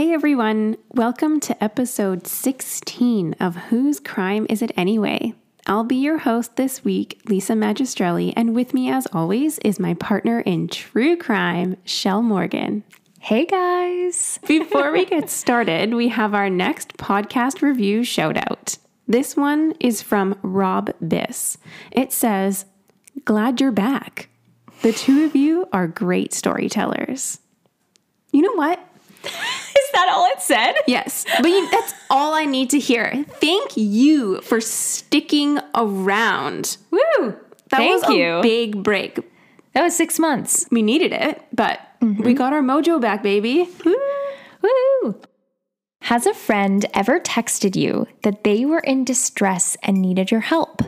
Hey everyone, welcome to episode 16 of Whose Crime Is It Anyway? I'll be your host this week, Lisa Magistrelli, and with me as always is my partner in true crime, Shell Morgan. Hey guys! Before we get started, we have our next podcast review shout out. This one is from Rob Biss. It says, Glad you're back. The two of you are great storytellers. You know what? Is that all it said? Yes, but you, that's all I need to hear. Thank you for sticking around. Woo! That Thank was a you. big break. that was six months. We needed it, but mm-hmm. we got our mojo back, baby. Woo! Woo! Has a friend ever texted you that they were in distress and needed your help?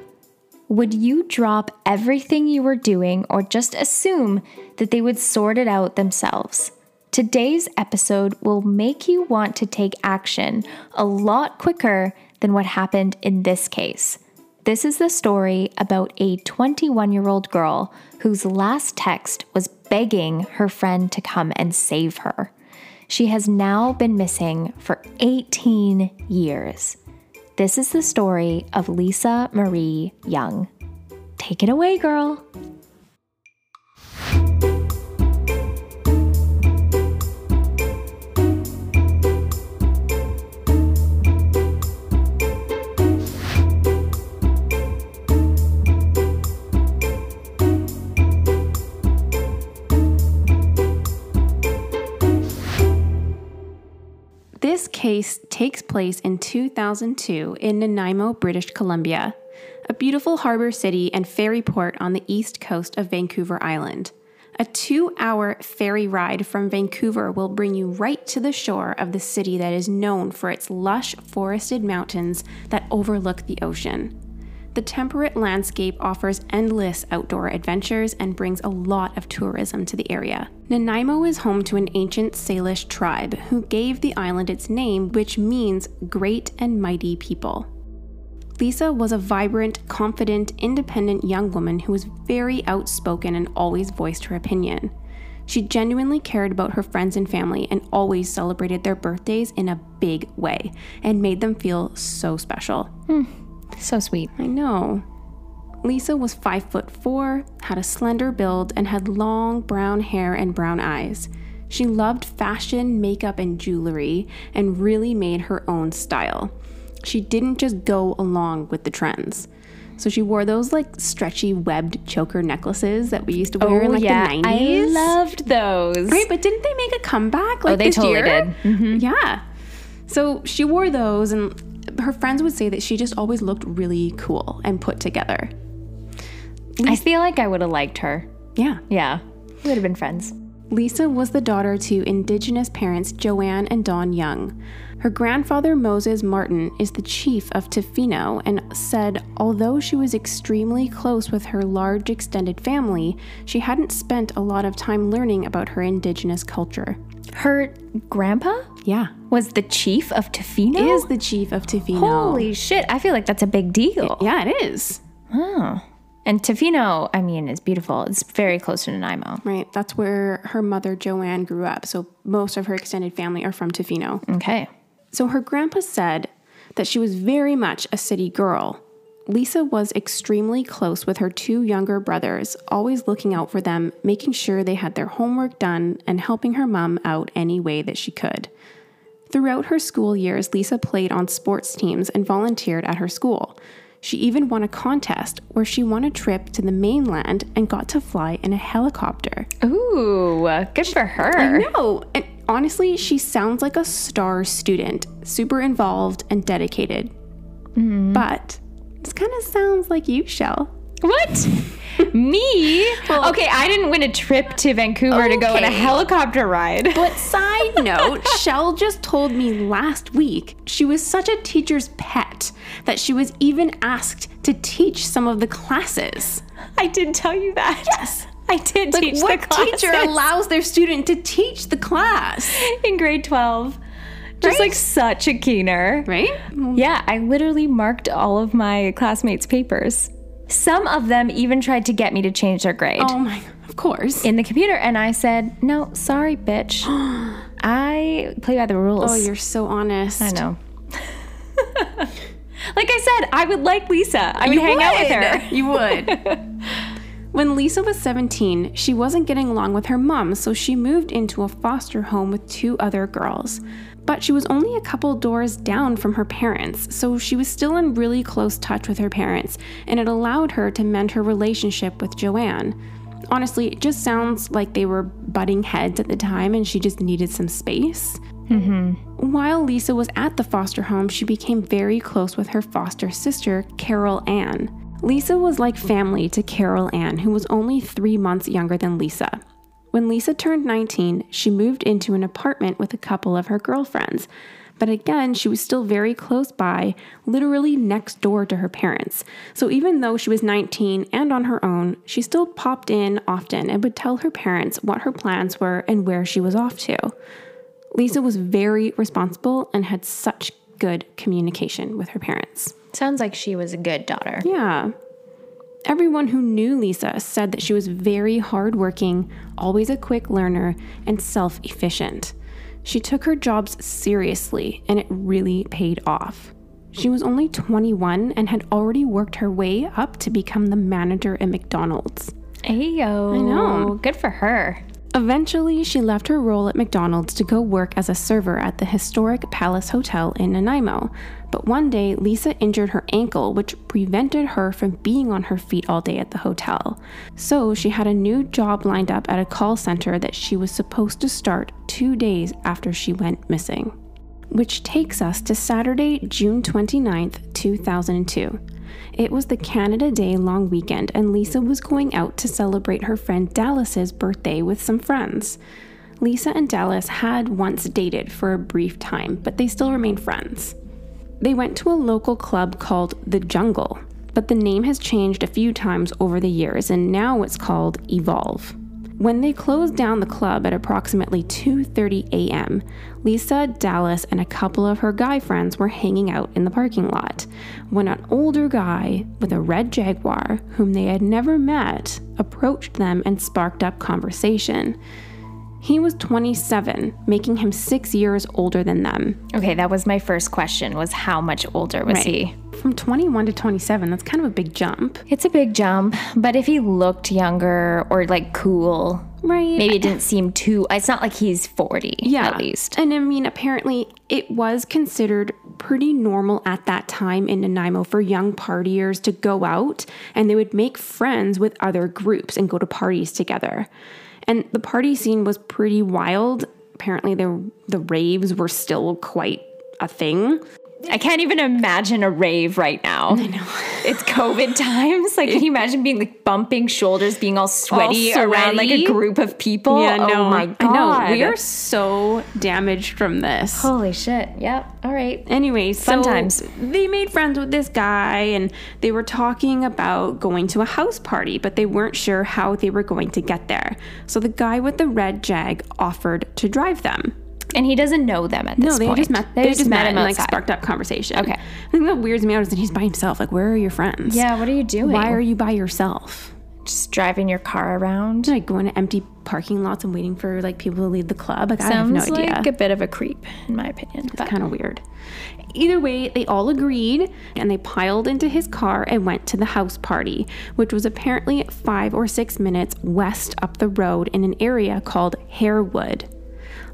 Would you drop everything you were doing or just assume that they would sort it out themselves? Today's episode will make you want to take action a lot quicker than what happened in this case. This is the story about a 21 year old girl whose last text was begging her friend to come and save her. She has now been missing for 18 years. This is the story of Lisa Marie Young. Take it away, girl. Case takes place in 2002 in Nanaimo, British Columbia, a beautiful harbor city and ferry port on the east coast of Vancouver Island. A two hour ferry ride from Vancouver will bring you right to the shore of the city that is known for its lush forested mountains that overlook the ocean. The temperate landscape offers endless outdoor adventures and brings a lot of tourism to the area. Nanaimo is home to an ancient Salish tribe who gave the island its name, which means great and mighty people. Lisa was a vibrant, confident, independent young woman who was very outspoken and always voiced her opinion. She genuinely cared about her friends and family and always celebrated their birthdays in a big way and made them feel so special. Hmm. So sweet. I know. Lisa was five foot four, had a slender build, and had long brown hair and brown eyes. She loved fashion, makeup, and jewelry, and really made her own style. She didn't just go along with the trends. So she wore those like stretchy webbed choker necklaces that we used to wear in oh, like the 90s. Oh, I loved those. Right, but didn't they make a comeback like oh, they this totally year? did. Mm-hmm. Yeah. So she wore those, and her friends would say that she just always looked really cool and put together. I feel like I would have liked her. Yeah. Yeah, we would have been friends. Lisa was the daughter to Indigenous parents Joanne and Don Young. Her grandfather Moses Martin is the chief of Tofino and said although she was extremely close with her large extended family, she hadn't spent a lot of time learning about her Indigenous culture. Her grandpa Yeah. was the chief of Tofino? Is the chief of Tofino. Holy shit, I feel like that's a big deal. Yeah, it is. Oh. And Tofino, I mean, is beautiful. It's very close to Nanaimo. Right. That's where her mother Joanne grew up. So most of her extended family are from Tofino. Okay. So her grandpa said that she was very much a city girl. Lisa was extremely close with her two younger brothers, always looking out for them, making sure they had their homework done, and helping her mom out any way that she could. Throughout her school years, Lisa played on sports teams and volunteered at her school. She even won a contest where she won a trip to the mainland and got to fly in a helicopter. Ooh, good for her. I know. And honestly, she sounds like a star student, super involved and dedicated. Mm-hmm. But this kind of sounds like you, Shell. What? Me? okay, I didn't win a trip to Vancouver to go on a helicopter ride. But side note, Shell just told me last week she was such a teacher's pet that she was even asked to teach some of the classes. I did tell you that. Yes. I did Like, teach what the classes teacher allows their student to teach the class? in grade 12. Just Right? like such a keener. Right? Yeah, I literally marked all of my classmates' papers. Some of them even tried to get me to change their grade Oh my, of course. in the computer, and I said, no, sorry, bitch. I play by the rules. Oh, you're so honest. I know. like I said, I would like Lisa. I would hang out with her. You would. when Lisa was 17, she wasn't getting along with her mom, so she moved into a foster home with two other girls. But she was only a couple doors down from her parents, so she was still in really close touch with her parents, and it allowed her to mend her relationship with Joanne. Honestly, it just sounds like they were butting heads at the time and she just needed some space. Mm-hmm. While Lisa was at the foster home, she became very close with her foster sister, Carol Ann. Lisa was like family to Carol Ann, who was only three months younger than Lisa. When Lisa turned 19, she moved into an apartment with a couple of her girlfriends. But again, she was still very close by, literally next door to her parents. So even though she was 19 and on her own, she still popped in often and would tell her parents what her plans were and where she was off to. Lisa was very responsible and had such good communication with her parents. Sounds like she was a good daughter. Yeah. Everyone who knew Lisa said that she was very hardworking, always a quick learner, and self efficient. She took her jobs seriously, and it really paid off. She was only 21 and had already worked her way up to become the manager at McDonald's. Ayo. I know. Good for her. Eventually, she left her role at McDonald's to go work as a server at the historic Palace Hotel in Nanaimo. But one day, Lisa injured her ankle, which prevented her from being on her feet all day at the hotel. So, she had a new job lined up at a call center that she was supposed to start two days after she went missing. Which takes us to Saturday, June 29th, 2002. It was the Canada Day long weekend, and Lisa was going out to celebrate her friend Dallas's birthday with some friends. Lisa and Dallas had once dated for a brief time, but they still remained friends. They went to a local club called The Jungle, but the name has changed a few times over the years, and now it's called Evolve. When they closed down the club at approximately 2:30 a.m., Lisa, Dallas, and a couple of her guy friends were hanging out in the parking lot when an older guy with a red Jaguar, whom they had never met, approached them and sparked up conversation. He was 27, making him 6 years older than them. Okay, that was my first question was how much older was he? From 21 to 27, that's kind of a big jump. It's a big jump, but if he looked younger or like cool, Right. maybe it didn't seem too it's not like he's 40 Yeah. at least. And I mean, apparently, it was considered pretty normal at that time in Nanaimo for young partiers to go out and they would make friends with other groups and go to parties together. And the party scene was pretty wild. Apparently, the, the raves were still quite a thing. I can't even imagine a rave right now. I know. It's COVID times. Like, can you imagine being like bumping shoulders, being all sweaty, around like a group of people? Yeah, Oh my god. I know. We are so damaged from this. Holy shit. Yep. All right. Anyway, so times. They made friends with this guy and they were talking about going to a house party, but they weren't sure how they were going to get there. So the guy with the red jag offered to drive them. And he doesn't know them at this point. No, they point. just met. They, just, met, and like outside. sparked up conversation. Okay. I think that weirds me out is that he's by himself. Like, where are your friends? Yeah, what are you doing? Why are you by yourself? just driving your car around? Like going to empty parking lots and waiting for like people to leave the club. Like, I have Sounds no idea. like a bit of a creep, in my opinion. It's kind of weird. Either way, they all agreed and they piled into his car and went to the house party, which was apparently five or six minutes west up the road in an area called Harewood.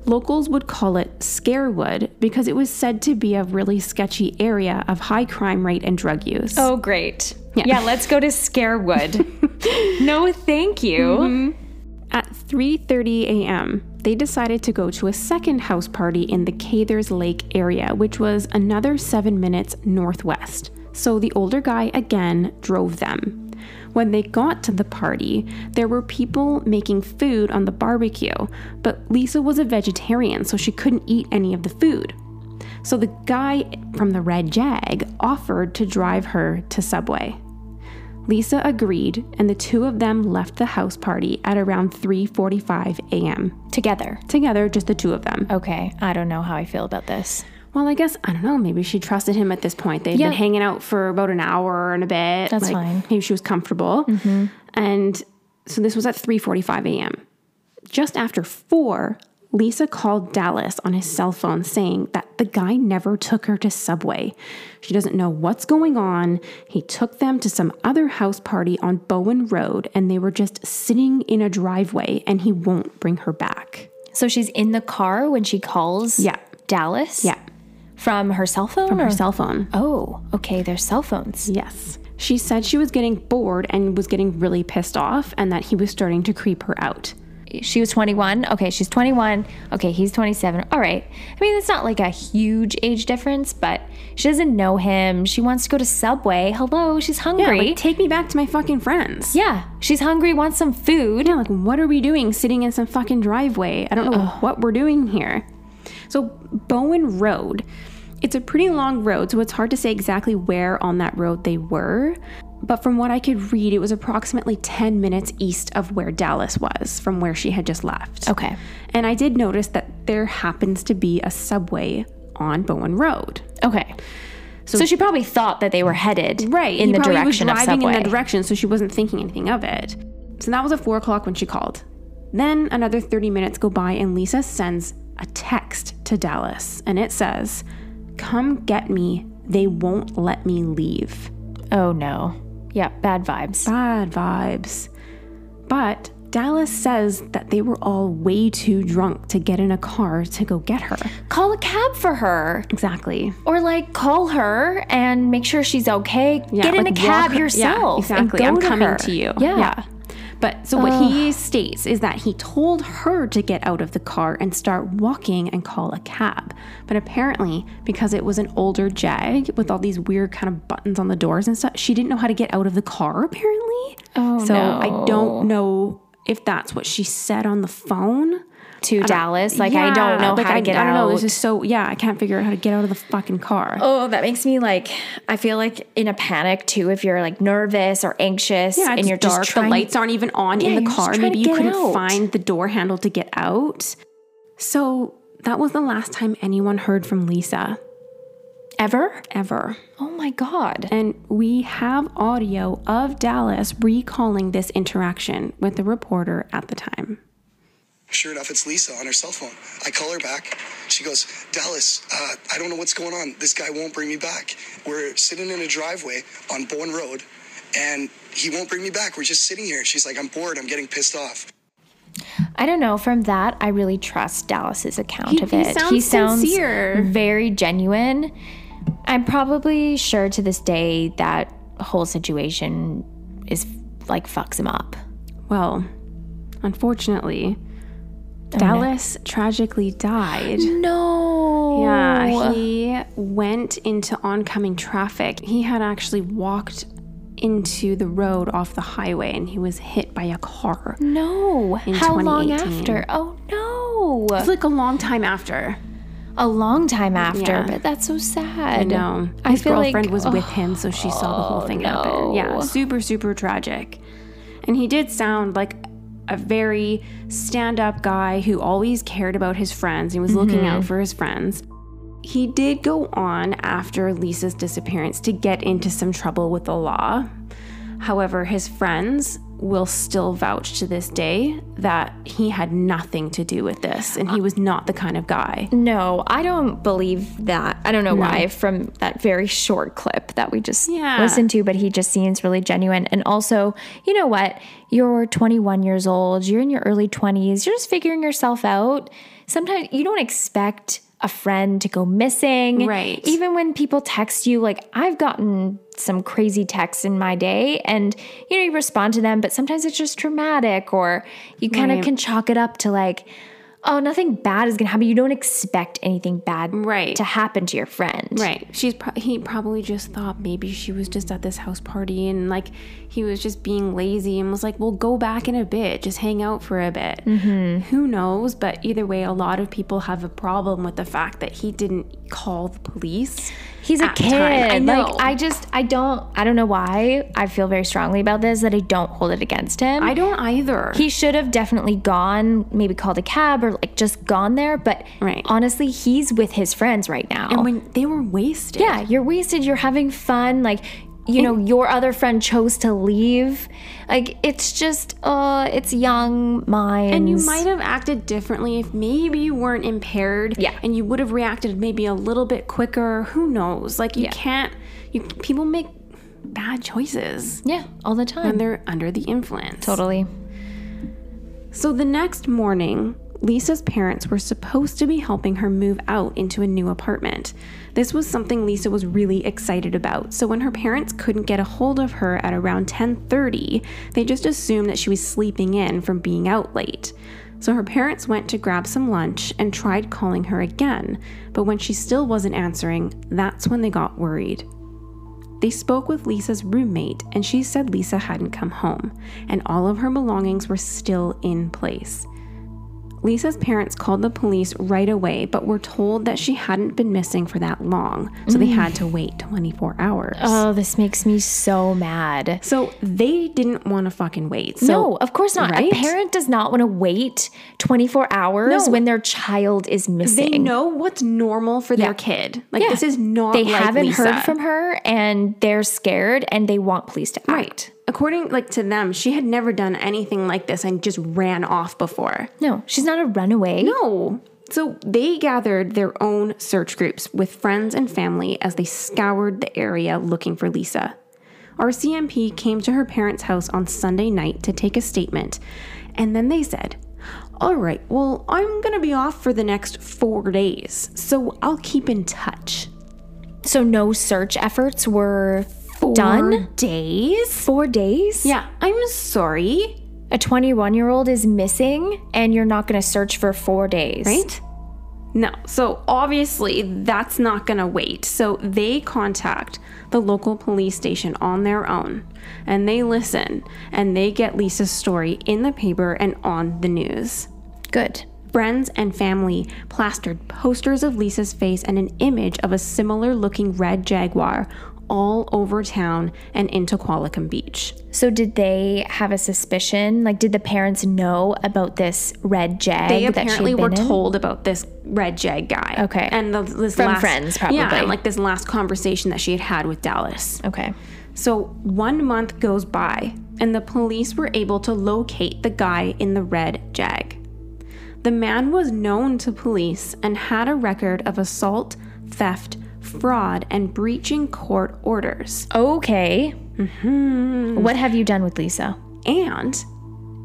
Locals would call it Scarewood because it was said to be a really sketchy area of high crime rate and drug use. Oh, great. Yeah. Yeah, let's go to Scarewood. no, thank you. Mm-hmm. At 3:30 a.m., they decided to go to a second house party in the Cathers Lake area, which was another 7 minutes northwest. So the older guy again drove them. When they got to the party, there were people making food on the barbecue, but Lisa was a vegetarian, so she couldn't eat any of the food. So the guy from the red jag offered to drive her to Subway. Lisa agreed, and the two of them left the house party at around 3:45 a.m. Together. Together, just the two of them. Okay, I don't know how I feel about this. Well, I guess I don't know. Maybe she trusted him at this point. They'd Yeah. been hanging out for about an hour and a bit. That's fine. Maybe she was comfortable. Mm-hmm. And so this was at 3:45 a.m. Just after four, Lisa called Dallas on his cell phone saying that the guy never took her to Subway. She doesn't know what's going on. He took them to some other house party on Bowen Road and they were just sitting in a driveway and he won't bring her back. So she's in the car when she calls Yeah. Dallas? Yeah. From her cell phone? From her or- cell phone. Oh, okay. There's cell phones. Yes. She said she was getting bored and was getting really pissed off and that he was starting to creep her out. She was 21. Okay, she's 21. Okay, he's 27. All right. I mean, it's not like a huge age difference, but she doesn't know him. She wants to go to Subway. Hello, she's Yeah, hungry. like take me back to my fucking friends. Yeah, she's hungry, wants some food. Yeah, like what are we doing sitting in some fucking driveway? I don't know what we're doing here. So, Bowen Road, it's a pretty long road, so it's hard to say exactly where on that road they were. But from what I could read, it was approximately 10 minutes east of where Dallas was, from where she had just left. Okay. And I did notice that there happens to be a subway on Bowen Road. Okay. So, she probably thought that they were headed Right. in he the direction was of driving Subway. in that direction, so she wasn't thinking anything of it. So that was at four o'clock when she called. Then another 30 minutes go by, and Lisa sends a text to Dallas, and it says, Come get me. They won't let me leave. oh no. Yeah, bad vibes. Bad vibes. But Dallas says that they were all way too drunk to get in a car to go get her. Call a cab for her. Exactly. Or like call her and make sure she's okay. Get in like, a cab her- yourself. Yeah, exactly. I'm to coming her. to you. Yeah. Yeah. But so what he states is that he told her to get out of the car and start walking and call a cab. But apparently, because it was an older Jag with all these weird kind of buttons on the doors and stuff, she didn't know how to get out of the car apparently. Oh, so no. I don't know if that's what she said on the phone. To Dallas. Like, I don't know like, how to I, get I don't out. know. This is so yeah. I can't figure out how to get out of the fucking car. Oh, that makes me like I feel like in a panic too if you're like nervous or anxious Yeah, and you're dark. just trying the lights aren't even on Yeah, in the car. Maybe you couldn't out. find the door handle to get out. So that was the last time anyone heard from Lisa ever? ever. Oh my god. And we have audio of Dallas recalling this interaction with the reporter at the time. Sure enough, it's Lisa on her cell phone. I call her back. She goes, Dallas, uh, I don't know what's going on. This guy won't bring me back. We're sitting in a driveway on Bowen Road, and he won't bring me back. We're just sitting here. She's like, I'm bored. I'm getting pissed off. I don't know. From that, I really trust Dallas's account He- of it. he it. sounds sincere. very genuine. I'm probably sure to this day that whole situation is like fucks him up. Well, unfortunately, Dallas tragically died. No. Yeah, he went into oncoming traffic. He had actually walked into the road off the highway and he was hit by a car. No. How long after? Oh no. It's like a long time after. A long time after, Yeah. but that's so sad. I know. I His girlfriend like- was with him, so she saw the whole oh, thing happen. Yeah, super, super tragic. And he did sound like a very stand up guy who always cared about his friends. He was looking out mm-hmm. for his friends. He did go on after Lisa's disappearance to get into some trouble with the law. However, his friends will still vouch to this day that he had nothing to do with this and he was not the kind of guy. No, I don't believe that. I don't know why from that very short clip that we just Yeah. listened to, but he just seems really genuine. And also, you know what? You're 21 years old, you're in your early 20s, you're just figuring yourself out. Sometimes you don't expect a friend to go missing. Right. Even when people text you, like I've gotten some crazy texts in my day and you know, you respond to them, but sometimes it's just traumatic or you kind of Right. can chalk it up to like, oh, nothing bad is gonna happen. You don't expect anything bad Right. to happen to your friend. Right. She's pro- he probably just thought maybe she was just at this house party and like he was just being lazy and was like, "Well, go back in a bit, just hang out for a bit." Mm-hmm. Who knows? But either way, a lot of people have a problem with the fact that he didn't call the police. He's a kid. time. I know. Like I just I don't I don't know why I feel very strongly about this that I don't hold it against him. I don't either. he should have definitely gone, maybe called a cab or like just gone there. But Right. honestly, he's with his friends right now. and when they were wasted. yeah, you're wasted. You're having fun. Like you know, your other friend chose to leave. Like it's just uh it's young minds. And you might have acted differently if maybe you weren't impaired. Yeah. And you would have reacted maybe a little bit quicker. Who knows? Like you Yeah. can't. You people make bad choices Yeah, all the time. when they're under the influence. totally. So the next morning, Lisa's parents were supposed to be helping her move out into a new apartment. This was something Lisa was really excited about. So when her parents couldn't get a hold of her at around 10:30, they just assumed that she was sleeping in from being out late. So her parents went to grab some lunch and tried calling her again, but when she still wasn't answering, that's when they got worried. They spoke with Lisa's roommate, and she said Lisa hadn't come home, and all of her belongings were still in place. Lisa's parents called the police right away, but were told that she hadn't been missing for that long, so they had to wait 24 hours. Oh, this makes me so mad. so they didn't want to fucking wait. So no, of course not. right? A parent does not want to wait 24 hours No. when their child is missing. they know what's normal for Yeah. their kid. Like Yeah. this is not they like haven't Lisa. heard from her and they're scared and they want police to act. Right. According like to them, she had never done anything like this and just ran off before. No, she's not a runaway. No. So they gathered their own search groups with friends and family as they scoured the area looking for Lisa. RCMP came to her parents' house on Sunday night to take a statement, and then they said, All right, well, I'm gonna be off for the next four days, so I'll keep in touch. So no search efforts were done? days? Four days? Yeah, I'm sorry, A 21 year old is missing and you're not going to search for four days. right? No, so obviously that's not gonna wait. So they contact the local police station on their own and they listen and they get Lisa's story in the paper and on the news. Good. Friends and family plastered posters of Lisa's face and an image of a similar looking red Jaguar all over town and into Qualicum Beach. So did they have a suspicion? Like, did the parents know about this red jag They apparently were in? told about this red jag guy. Okay. And the, this From last, friends, Yeah, probably. and like this last conversation that she had had with Dallas. Okay. So one month goes by, and the police were able to locate the guy in the red Jag. The man was known to police and had a record of assault, theft, fraud, and breaching court orders. Okay. Mm-hmm. What have you done with Lisa? And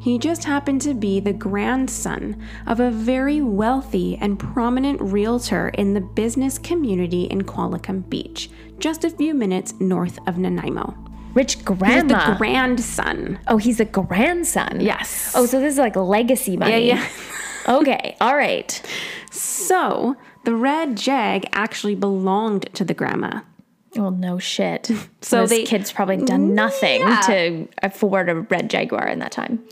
he just happened to be the grandson of a very wealthy and prominent realtor in the business community in Qualicum Beach, just a few minutes north of Nanaimo. Rich He's grandma. the grandson. oh, he's a grandson. Yes. Oh, so this is like legacy money. Yeah, yeah. okay. All right. So the red jag actually belonged to the grandma. Well, no shit. So this they- kid's probably done nothing Yeah. to afford a red Jaguar in that time.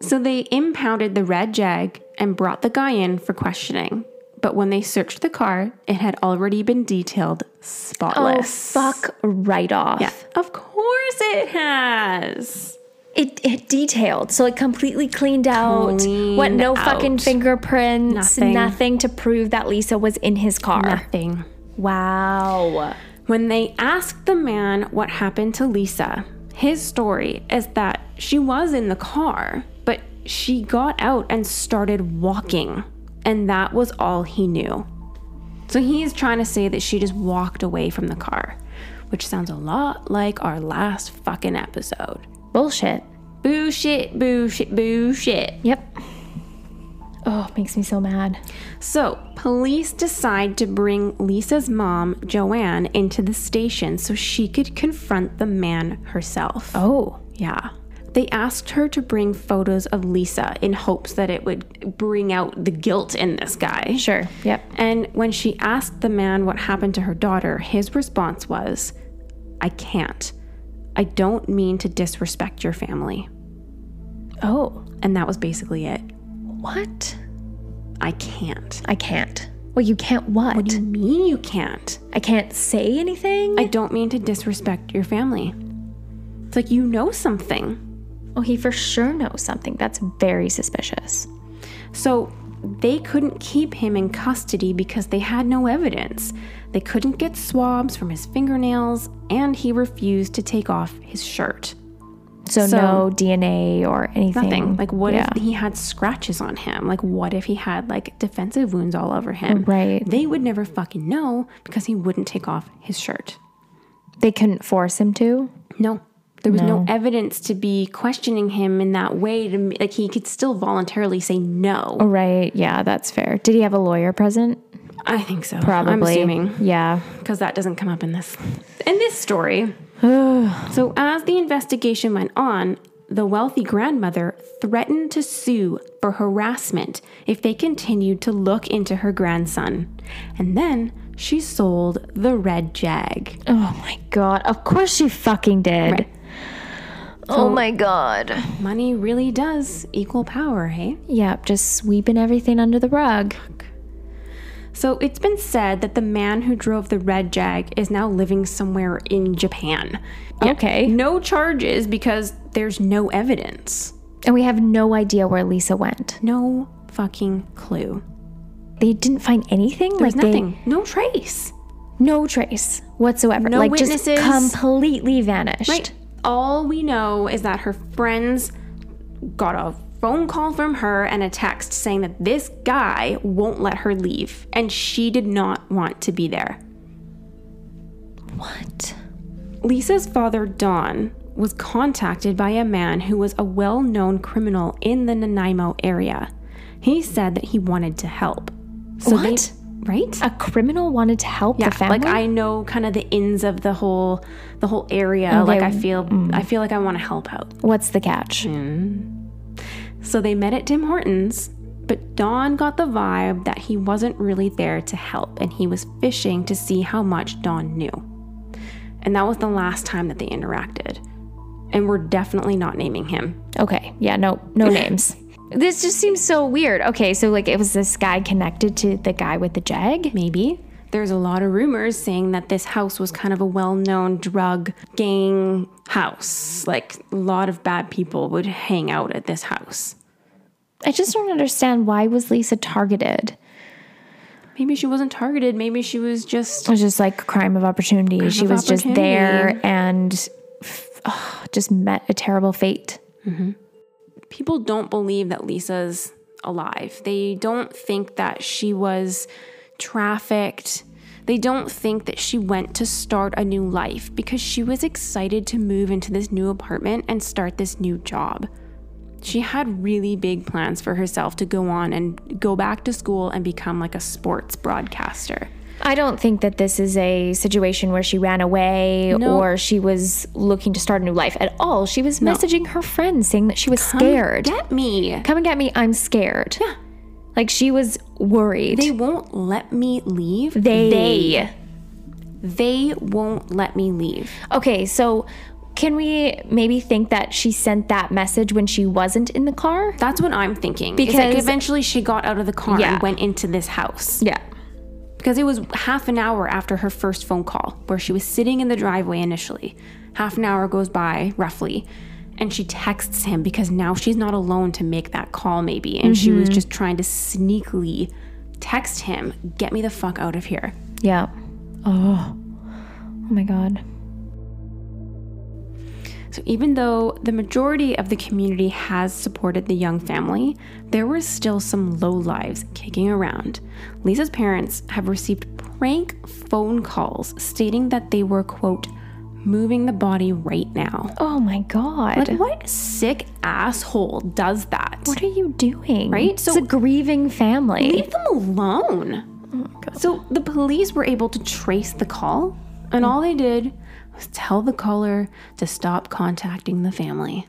So they impounded the red jag and brought the guy in for questioning. But when they searched the car, it had already been detailed Oh, spotless. fuck right off. Yeah, of course it has. It, it detailed, so it completely cleaned out. Cleaned what? No fucking fingerprints, Nothing. nothing to prove that Lisa was in his car. Nothing. Wow. When they asked the man what happened to Lisa, his story is that she was in the car, but she got out and started walking, and that was all he knew. So he's trying to say that she just walked away from the car, which sounds a lot like our last fucking episode. Bullshit. Boo shit, boo shit, boo shit. Yep. Oh, it makes me so mad. So, police decide to bring Lisa's mom, Joanne, into the station so she could confront the man herself. Oh. Yeah. They asked her to bring photos of Lisa in hopes that it would bring out the guilt in this guy. Sure. Yep. And when she asked the man what happened to her daughter, his response was, I can't. I don't mean to disrespect your family. Oh. And that was basically it. What? I can't. I can't. Well, you can't what? What do you mean you can't? I can't say anything? I don't mean to disrespect your family. It's like you know something. oh, he for sure knows something. That's very suspicious. So they couldn't keep him in custody because they had no evidence. They couldn't get swabs from his fingernails, and he refused to take off his shirt. So, So- no DNA or anything. Nothing. Like, what Yeah. if he had scratches on him? Like, what if he had like defensive wounds all over him? Right. They would never fucking know because he wouldn't take off his shirt. they couldn't force him to? No. There was no, No. evidence to be questioning him in that way. To like, he could still voluntarily say no. Right. Yeah, that's fair. Did he have a lawyer present? I think so. Probably. I'm assuming Yeah. because that doesn't come up in this in this story. so as the investigation went on, the wealthy grandmother threatened to sue for harassment if they continued to look into her grandson. And then she sold the red jag. Oh my god. Of course she fucking did. Right. oh my god. Money really does equal power, hey? Yep, just sweeping everything under the rug. So it's been said that the man who drove the red jag is now living somewhere in Japan. Yet Okay. No charges because there's no evidence. And we have no idea where Lisa went. No fucking clue. They didn't find anything? There's like nothing. no trace. no trace whatsoever. No like witnesses. just completely vanished. Right. All we know is that her friends got a phone call from her and a text saying that this guy won't let her leave and she did not want to be there. What? Lisa's father, Don, was contacted by a man who was a well known criminal in the Nanaimo area. He said that he wanted to help. So they- What? right? A criminal wanted to help yeah, the family? like I know kind of the ins of the whole the whole area. Okay. Like I feel mm. I feel like I want to help out. What's the catch? Hmm. So they met at Tim Hortons, but Don got the vibe that he wasn't really there to help and he was fishing to see how much Don knew. And that was the last time that they interacted. And we're definitely not naming him. Okay. Yeah, no no names. This just seems so weird. Okay, so like it was this guy connected to the guy with the jag? Maybe. There's a lot of rumors saying that this house was kind of a well known drug gang house. Like a lot of bad people would hang out at this house. I just don't understand why was Lisa targeted? Maybe she wasn't targeted. Maybe she was just It was just like crime of opportunity. she of was just there and oh, just met a terrible fate. Mm-hmm. people don't believe that Lisa's alive. They don't think that she was trafficked. They don't think that she went to start a new life because she was excited to move into this new apartment and start this new job. She had really big plans for herself to go on and go back to school and become like a sports broadcaster. I don't think that this is a situation where she ran away No. or she was looking to start a new life at all. She was messaging her friends saying that she was scared. Get me. Come and get me. I'm scared. Yeah. Like she was worried. They won't let me leave. They. They, they won't let me leave. Okay, so can we maybe think that she sent that message when she wasn't in the car? That's what I'm thinking. Because like eventually she got out of the car Yeah. and went into this house. Yeah. Because it was half an hour after her first phone call, where she was sitting in the driveway initially. Half an hour goes by, roughly, and she texts him because now she's not alone to make that call, maybe. And she was mm-hmm. just trying to sneakily text him, Get me the fuck out of here. Yeah. Oh. Oh my god. So, even though the majority of the community has supported the young family, there were still some low lives kicking around. Lisa's parents have received prank phone calls stating that they were, quote, moving the body right now. Oh my god. Like, what sick asshole does that? What are you doing? Right? So, It's a grieving family. Leave them alone. So the police were able to trace the call, and all they did was tell the caller to stop contacting the family.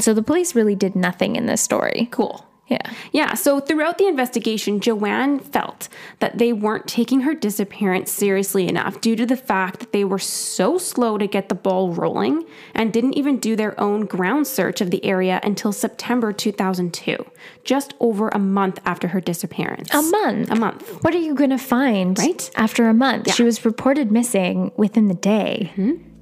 So the police really did nothing in this story. Cool. Yeah. Yeah, so throughout the investigation, Joanne felt that they weren't taking her disappearance seriously enough due to the fact that they were so slow to get the ball rolling and didn't even do their own ground search of the area until September 2002, just over a month after her disappearance. A month. A month. What are you going to find Right? after a month? She was reported missing within the day. Mm-hmm.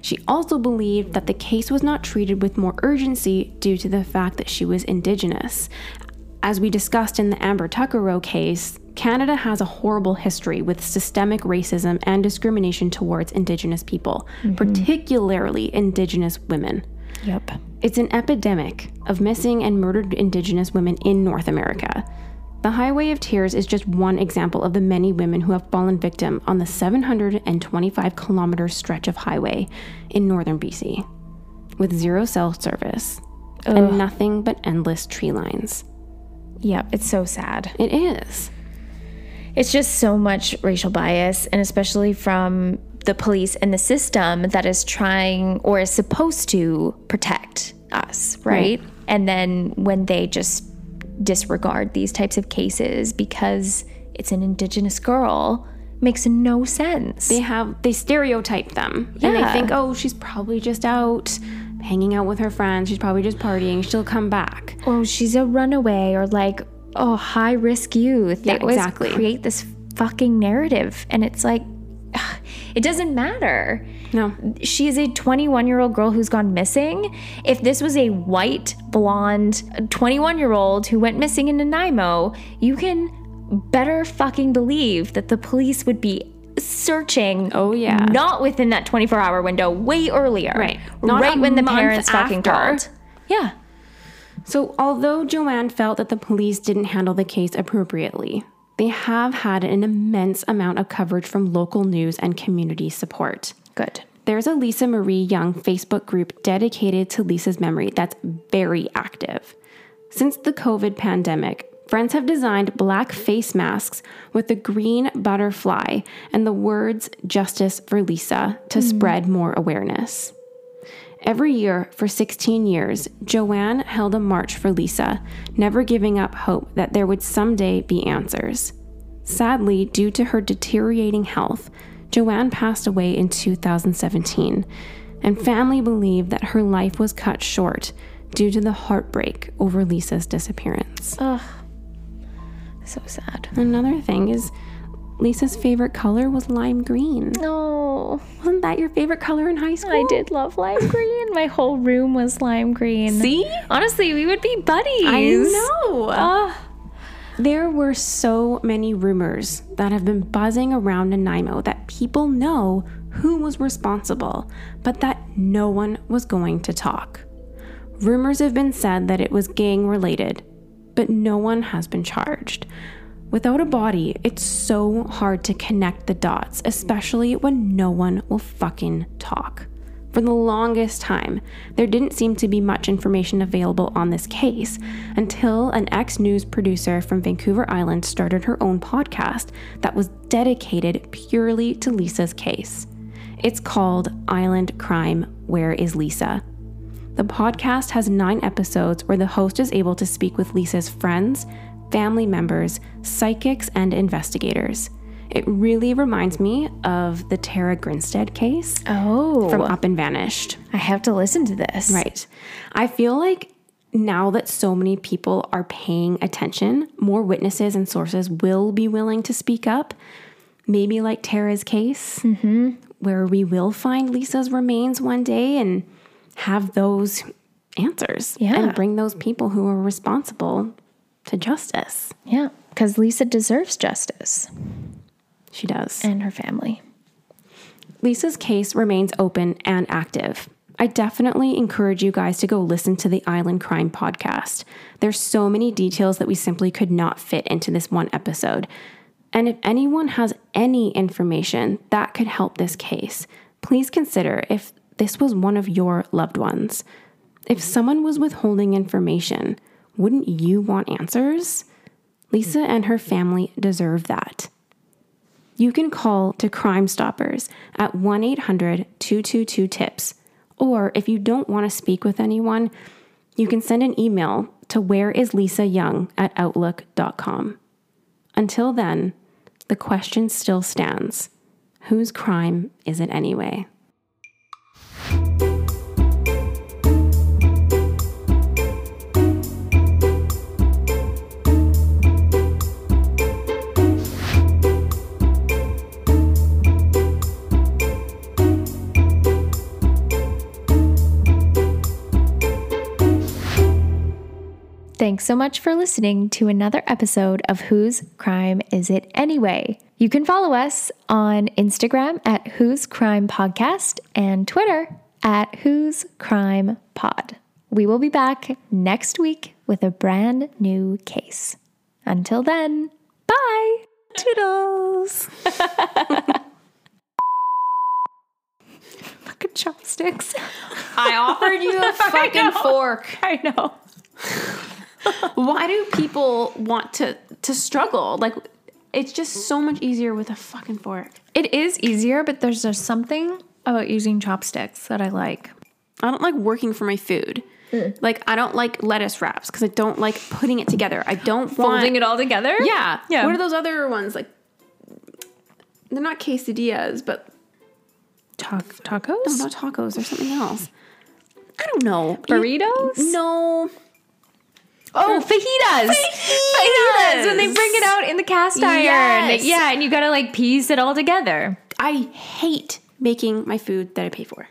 She also believed that the case was not treated with more urgency due to the fact that she was Indigenous. as we discussed in the Amber Tuccaro case, Canada has a horrible history with systemic racism and discrimination towards Indigenous people, mm-hmm. particularly Indigenous women. Yep. It's an epidemic of missing and murdered Indigenous women in North America. The Highway of Tears is just one example of the many women who have fallen victim on the 725 kilometer stretch of highway in northern BC, with zero cell service and nothing but endless tree lines. Yep. It's so sad. It is. It's just so much racial bias, and especially from the police and the system that is trying or is supposed to protect us, right? And then when they just disregard these types of cases because it's an indigenous girl, makes no sense. They have they stereotype them Yeah. and they think, oh, she's probably just out hanging out with her friends. She's probably just partying. She'll come back. oh, she's a runaway or like, oh, high risk youth. Yeah, they always exactly. create this fucking narrative. And it's like, it doesn't matter. No, She is a 21 year old girl who's gone missing. If this was a white, blonde, 21 year old who went missing in Nanaimo, you can better fucking believe that the police would be searching. Oh, yeah. Not within that 24 hour window, way earlier. Right. Not right when the parents fucking after. called. Yeah. So, although Joanne felt that the police didn't handle the case appropriately, they have had an immense amount of coverage from local news and community support. Good. There's a Lisa Marie Young Facebook group dedicated to Lisa's memory that's very active. Since the COVID pandemic, friends have designed black face masks with the green butterfly and the words Justice for Lisa to mm. spread more awareness. Every year for 16 years, Joanne held a march for Lisa, never giving up hope that there would someday be answers. Sadly, due to her deteriorating health, Joanne passed away in 2017, and family believe that her life was cut short due to the heartbreak over Lisa's disappearance. Ugh, so sad. Another thing is, Lisa's favorite color was lime green. No. Wasn't that your favorite color in high school? I did love lime green. My whole room was lime green. See? Honestly, we would be buddies. I know. There were so many rumors that have been buzzing around Nanaimo that people know who was responsible, but that no one was going to talk. Rumors have been said that it was gang related, but no one has been charged. Without a body, it's so hard to connect the dots, especially when no one will fucking talk. For the longest time, there didn't seem to be much information available on this case until an ex news producer from Vancouver Island started her own podcast that was dedicated purely to Lisa's case. It's called Island Crime Where is Lisa? The podcast has nine episodes where the host is able to speak with Lisa's friends, family members, psychics, and investigators. It really reminds me of the Tara Grinstead case Oh. from Up and Vanished. I have to listen to this. Right. I feel like now that so many people are paying attention, more witnesses and sources will be willing to speak up. Maybe like Tara's case, mm-hmm. where we will find Lisa's remains one day and have those answers Yeah. and bring those people who are responsible to justice. Yeah. Because Lisa deserves justice She does. and her family. Lisa's case remains open and active. I definitely encourage you guys to go listen to the Island Crime podcast. There's so many details that we simply could not fit into this one episode. And if anyone has any information that could help this case, please consider if this was one of your loved ones. If someone was withholding information, wouldn't you want answers? Lisa and her family deserve that. You can call to Crime Stoppers at 1 800 222 TIPS. Or if you don't want to speak with anyone, you can send an email to whereislisayoung at outlook.com. Until then, the question still stands whose crime is it anyway? Thanks so much for listening to another episode of Whose Crime Is It Anyway? You can follow us on Instagram at Whose Crime Podcast and Twitter at Whose Crime Pod. We will be back next week with a brand new case. Until then, bye. Toodles. Fucking chopsticks. I offered you a fucking fork. I know. Why do people want to to struggle? Like it's just so much easier with a fucking fork. It is easier, but there's just something about using chopsticks that I like. I don't like working for my food. Mm. Like I don't like lettuce wraps because I don't like putting it together. I don't want Folding it all together? Yeah. Yeah. What are those other ones like? They're not quesadillas, but Ta- tacos. no, tacos? not tacos. There's something else. I don't know. Burritos? No. Oh, fajitas. Fajitas. When they bring it out in the cast iron. Yes. Yeah, and you gotta like piece it all together. I hate making my food that I pay for.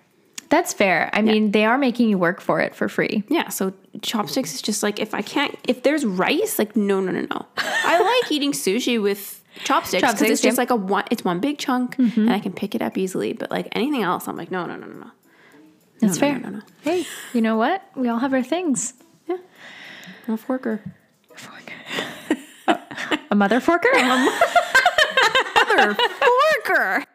That's fair. I mean, they are making you work for it for free. Yeah, so chopsticks is just like if I can't if there's rice, like no no no no. I like eating sushi with chopsticks because it's just like a one it's one big chunk mm-hmm. and I can pick it up easily. But like anything else, I'm like no no no no no. That's no, fair. No no no. Hey, you know what? We all have our things. Yeah, I'm a forker. A mother forker? A mother Forker.